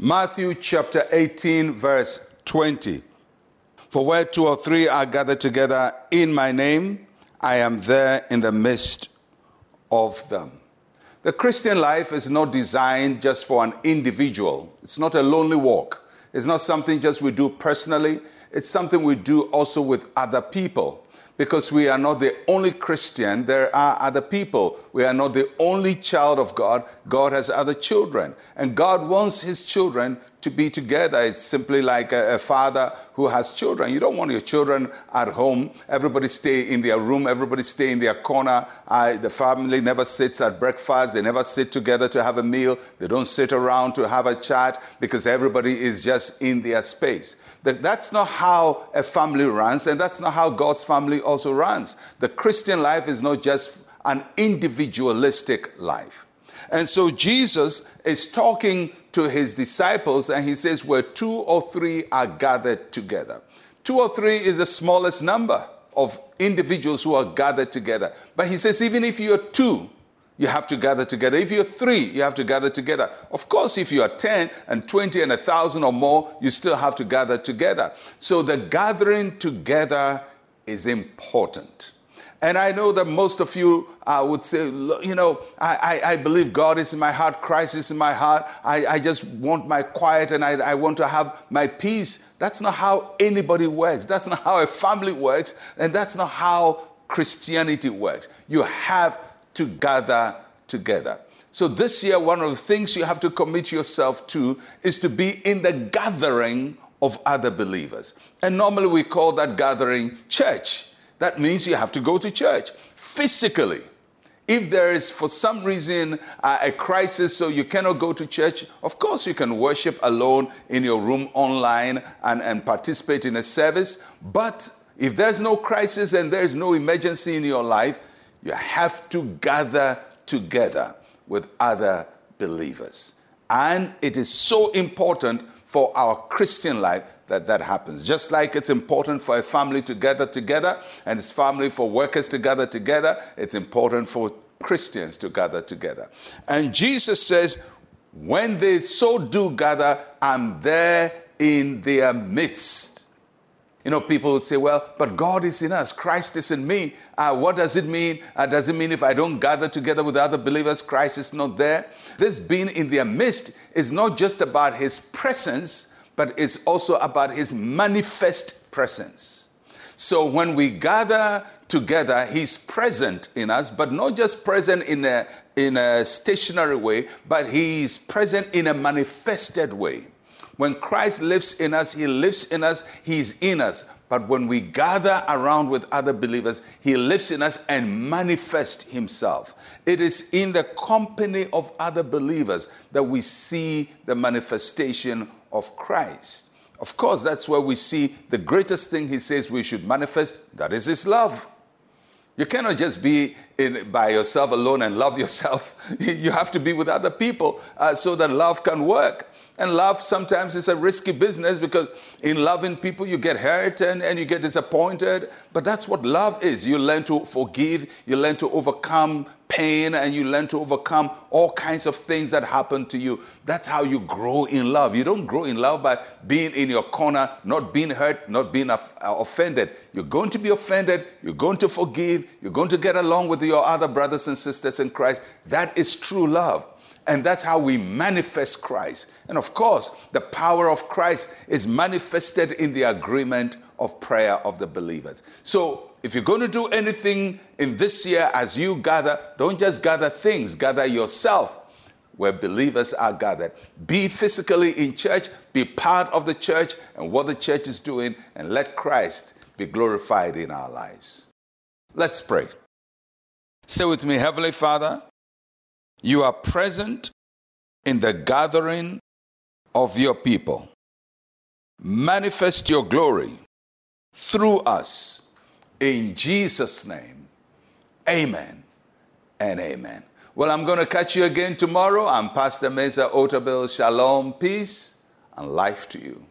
Matthew chapter 18, verse 20. For where two or three are gathered together in my name, I am there in the midst of them. The Christian life is not designed just for an individual. It's not a lonely walk. It's not something just we do personally. It's something we do also with other people because we are not the only Christian. There are other people. We are not the only child of God. God has other children. And God wants his children to be together. It's simply like a, a, father who has children. You don't want your children at home. Everybody stay in their room. Everybody stay in their corner. Uh, the family never sits at breakfast. They never sit together to have a meal. They don't sit around to have a chat because everybody is just in their space. That, that's not how a family runs, and that's not how God's family also runs. The Christian life is not just an individualistic life. And so Jesus is talking to his disciples, and he says, Where two or three are gathered together. Two or three is the smallest number of individuals who are gathered together. But he says, Even if you're two, you have to gather together. If you're three, you have to gather together. Of course, if you are 10 and 20 and a thousand or more, you still have to gather together. So the gathering together is important. And I know that most of you uh, would say, you know, I, I, I, believe God is in my heart, Christ is in my heart. I, I just want my quiet and I, I want to have my peace. That's not how anybody works. That's not how a family works. And that's not how Christianity works. You have to gather together. So, this year, one of the things you have to commit yourself to is to be in the gathering of other believers. And normally we call that gathering church. That means you have to go to church physically. If there is, for some reason, uh, a crisis, so you cannot go to church, of course you can worship alone in your room online and, and participate in a service. But if there's no crisis and there's no emergency in your life, you have to gather together with other believers. And it is so important for our Christian life that that happens. Just like it's important for a family to gather together and it's family for workers to gather together, it's important for Christians to gather together. And Jesus says, when they so do gather, I'm there in their midst. You know, people would say, well, but God is in us, Christ is in me. Uh, what does it mean? Uh, does it mean if I don't gather together with other believers, Christ is not there? This being in their midst is not just about his presence, but it's also about his manifest presence. So when we gather together, he's present in us, but not just present in a, in a stationary way, but he's present in a manifested way. When Christ lives in us, He lives in us, He's in us. But when we gather around with other believers, He lives in us and manifests Himself. It is in the company of other believers that we see the manifestation of Christ. Of course, that's where we see the greatest thing He says we should manifest that is His love. You cannot just be in, by yourself alone and love yourself. you have to be with other people uh, so that love can work. And love sometimes is a risky business because in loving people you get hurt and, and you get disappointed. But that's what love is. You learn to forgive, you learn to overcome pain, and you learn to overcome all kinds of things that happen to you. That's how you grow in love. You don't grow in love by being in your corner, not being hurt, not being uh, offended. You're going to be offended, you're going to forgive, you're going to get along with your other brothers and sisters in Christ. That is true love. And that's how we manifest Christ. And of course, the power of Christ is manifested in the agreement of prayer of the believers. So, if you're going to do anything in this year as you gather, don't just gather things, gather yourself where believers are gathered. Be physically in church, be part of the church and what the church is doing, and let Christ be glorified in our lives. Let's pray. Say with me, Heavenly Father, you are present in the gathering of your people. Manifest your glory through us. In Jesus' name, amen and amen. Well, I'm going to catch you again tomorrow. I'm Pastor Mensa Otabil. Shalom, peace, and life to you.